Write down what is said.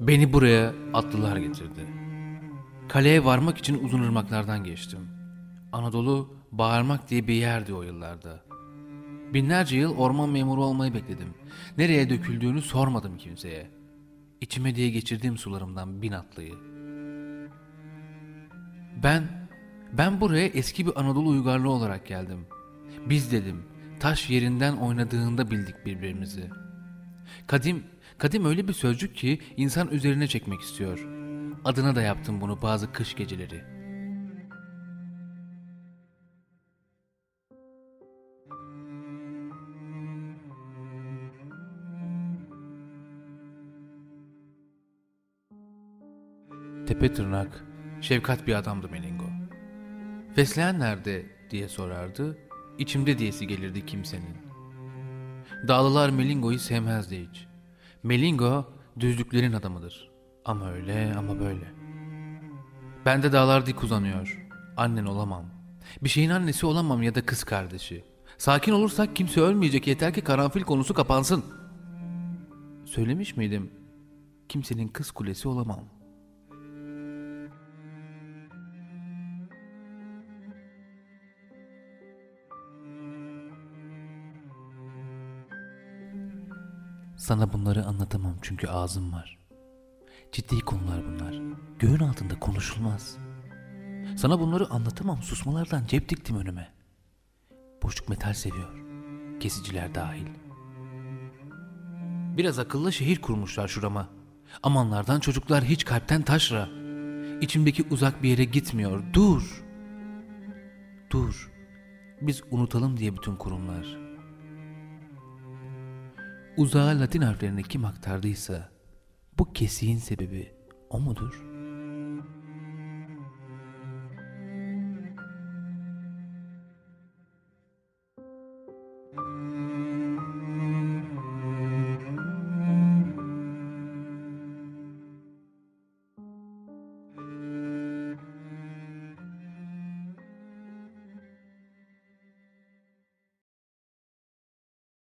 Beni buraya atlılar getirdi. Kaleye varmak için uzun ırmaklardan geçtim. Anadolu bağırmak diye bir yerdi o yıllarda. Binlerce yıl orman memuru olmayı bekledim. Nereye döküldüğünü sormadım kimseye. İçime diye geçirdiğim sularımdan bin atlıyı. Ben, ben buraya eski bir Anadolu uygarlığı olarak geldim. Biz dedim, taş yerinden oynadığında bildik birbirimizi. Kadim, kadim öyle bir sözcük ki insan üzerine çekmek istiyor. Adına da yaptım bunu bazı kış geceleri. Tepe tırnak, şefkat bir adamdı Melingo. Fesleğen nerede diye sorardı, içimde diyesi gelirdi kimsenin. Dağlılar Melingo'yu sevmezdi hiç. Melingo düzlüklerin adamıdır. Ama öyle ama böyle. Bende dağlar dik uzanıyor. Annen olamam. Bir şeyin annesi olamam ya da kız kardeşi. Sakin olursak kimse ölmeyecek yeter ki karanfil konusu kapansın. Söylemiş miydim? Kimsenin kız kulesi olamam. Sana bunları anlatamam çünkü ağzım var. Ciddi konular bunlar. Göğün altında konuşulmaz. Sana bunları anlatamam susmalardan cep diktim önüme. Boşluk metal seviyor. Kesiciler dahil. Biraz akıllı şehir kurmuşlar şurama. Amanlardan çocuklar hiç kalpten taşra. İçimdeki uzak bir yere gitmiyor. Dur. Dur. Biz unutalım diye bütün kurumlar. Uzağa Latin harflerini kim aktardıysa bu kesiğin sebebi o mudur?